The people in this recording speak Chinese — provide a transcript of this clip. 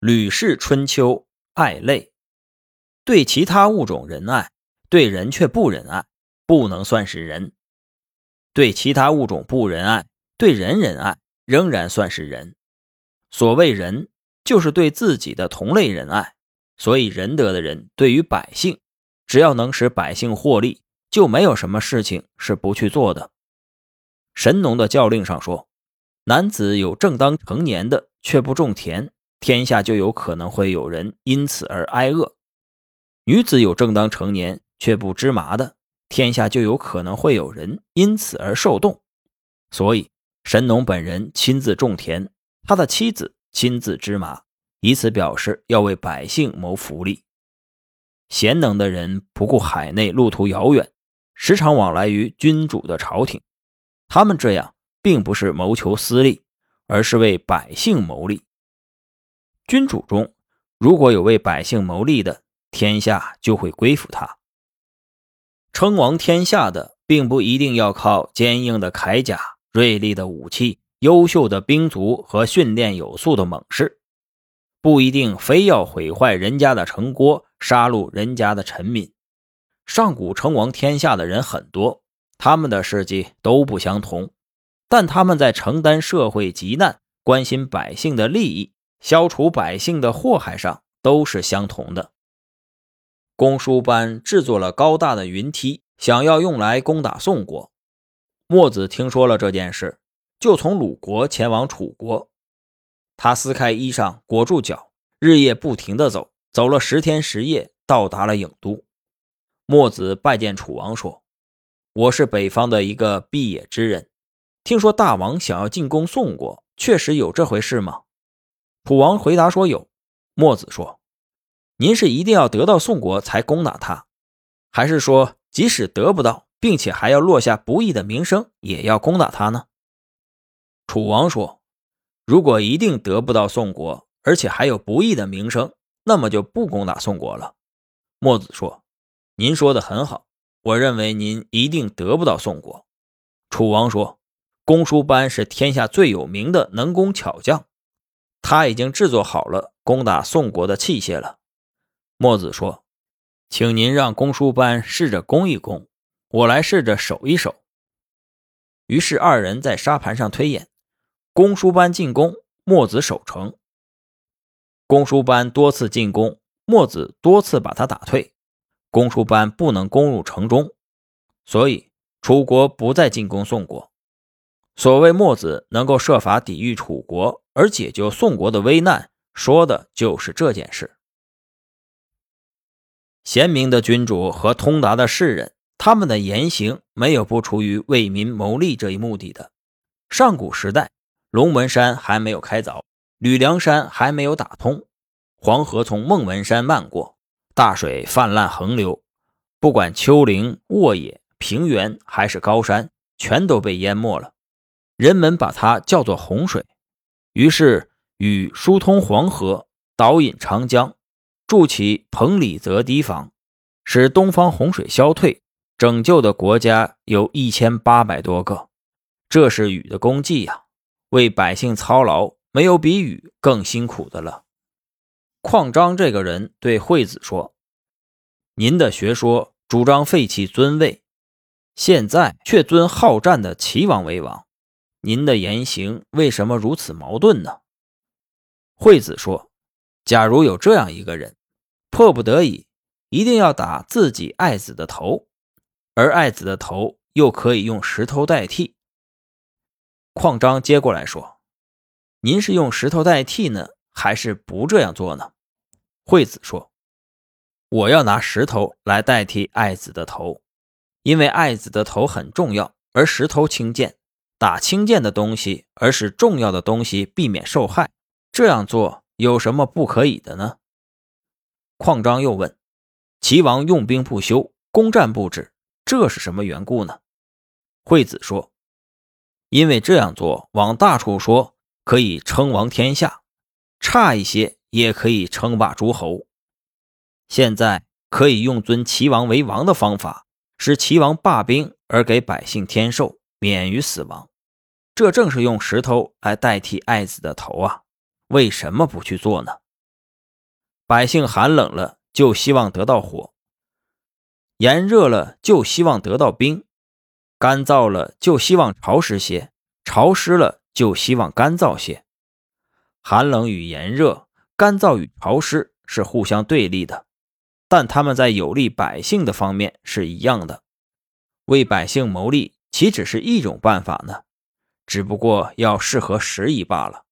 吕氏春秋爱类，对其他物种仁爱，对人却不仁爱，不能算是人；对其他物种不仁爱，对人仁爱，仍然算是人。所谓仁，就是对自己的同类仁爱。所以仁德的人，对于百姓，只要能使百姓获利，就没有什么事情是不去做的。神农的教令上说，男子有正当成年的，却不种田。天下就有可能会有人因此而挨饿。女子有正当成年却不织麻的，天下就有可能会有人因此而受冻。所以，神农本人亲自种田，他的妻子亲自织麻，以此表示要为百姓谋福利。贤能的人不顾海内路途遥远，时常往来于君主的朝廷。他们这样，并不是谋求私利，而是为百姓谋利。君主中，如果有为百姓谋利的，天下就会归附他。称王天下的，并不一定要靠坚硬的铠甲、锐利的武器、优秀的兵卒和训练有素的猛士，不一定非要毁坏人家的城郭，杀戮人家的臣民。上古称王天下的人很多，他们的事迹都不相同，但他们在承担社会急难、关心百姓的利益。消除百姓的祸害上都是相同的。公输班制作了高大的云梯，想要用来攻打宋国。墨子听说了这件事，就从鲁国前往楚国。他撕开衣裳裹住脚，日夜不停地走，走了十天十夜，到达了郢都。墨子拜见楚王，说：“我是北方的一个毕野之人，听说大王想要进攻宋国，确实有这回事吗？”楚王回答说：“有。”墨子说：“您是一定要得到宋国才攻打他，还是说即使得不到，并且还要落下不义的名声，也要攻打他呢？”楚王说：“如果一定得不到宋国，而且还有不义的名声，那么就不攻打宋国了。”墨子说：“您说的很好，我认为您一定得不到宋国。”楚王说：“公输班是天下最有名的能工巧匠。”他已经制作好了攻打宋国的器械了。墨子说：“请您让公输班试着攻一攻，我来试着守一守。”于是二人在沙盘上推演，公输班进攻，墨子守城。公输班多次进攻，墨子多次把他打退，公输班不能攻入城中，所以楚国不再进攻宋国。所谓墨子能够设法抵御楚国而解救宋国的危难，说的就是这件事。贤明的君主和通达的士人，他们的言行没有不出于为民谋利这一目的的。上古时代，龙门山还没有开凿，吕梁山还没有打通，黄河从孟门山漫过，大水泛滥横流，不管丘陵、沃野、平原还是高山，全都被淹没了。人们把它叫做洪水，于是禹疏通黄河，导引长江，筑起彭蠡泽堤防，使东方洪水消退，拯救的国家有一千八百多个。这是禹的功绩呀！为百姓操劳，没有比禹更辛苦的了。况章这个人对惠子说：“您的学说主张废弃尊位，现在却尊好战的齐王为王。”您的言行为什么如此矛盾呢？惠子说：“假如有这样一个人，迫不得已，一定要打自己爱子的头，而爱子的头又可以用石头代替。”邝章接过来说：“您是用石头代替呢，还是不这样做呢？”惠子说：“我要拿石头来代替爱子的头，因为爱子的头很重要，而石头轻贱。”打轻贱的东西，而使重要的东西避免受害，这样做有什么不可以的呢？匡章又问：“齐王用兵不休，攻战不止，这是什么缘故呢？”惠子说：“因为这样做，往大处说可以称王天下，差一些也可以称霸诸侯。现在可以用尊齐王为王的方法，使齐王罢兵而给百姓添寿，免于死亡。”这正是用石头来代替爱子的头啊！为什么不去做呢？百姓寒冷了就希望得到火，炎热了就希望得到冰，干燥了就希望潮湿些，潮湿了就希望干燥些。寒冷与炎热、干燥与潮湿是互相对立的，但他们在有利百姓的方面是一样的。为百姓谋利，岂只是一种办法呢？只不过要适合时宜罢了。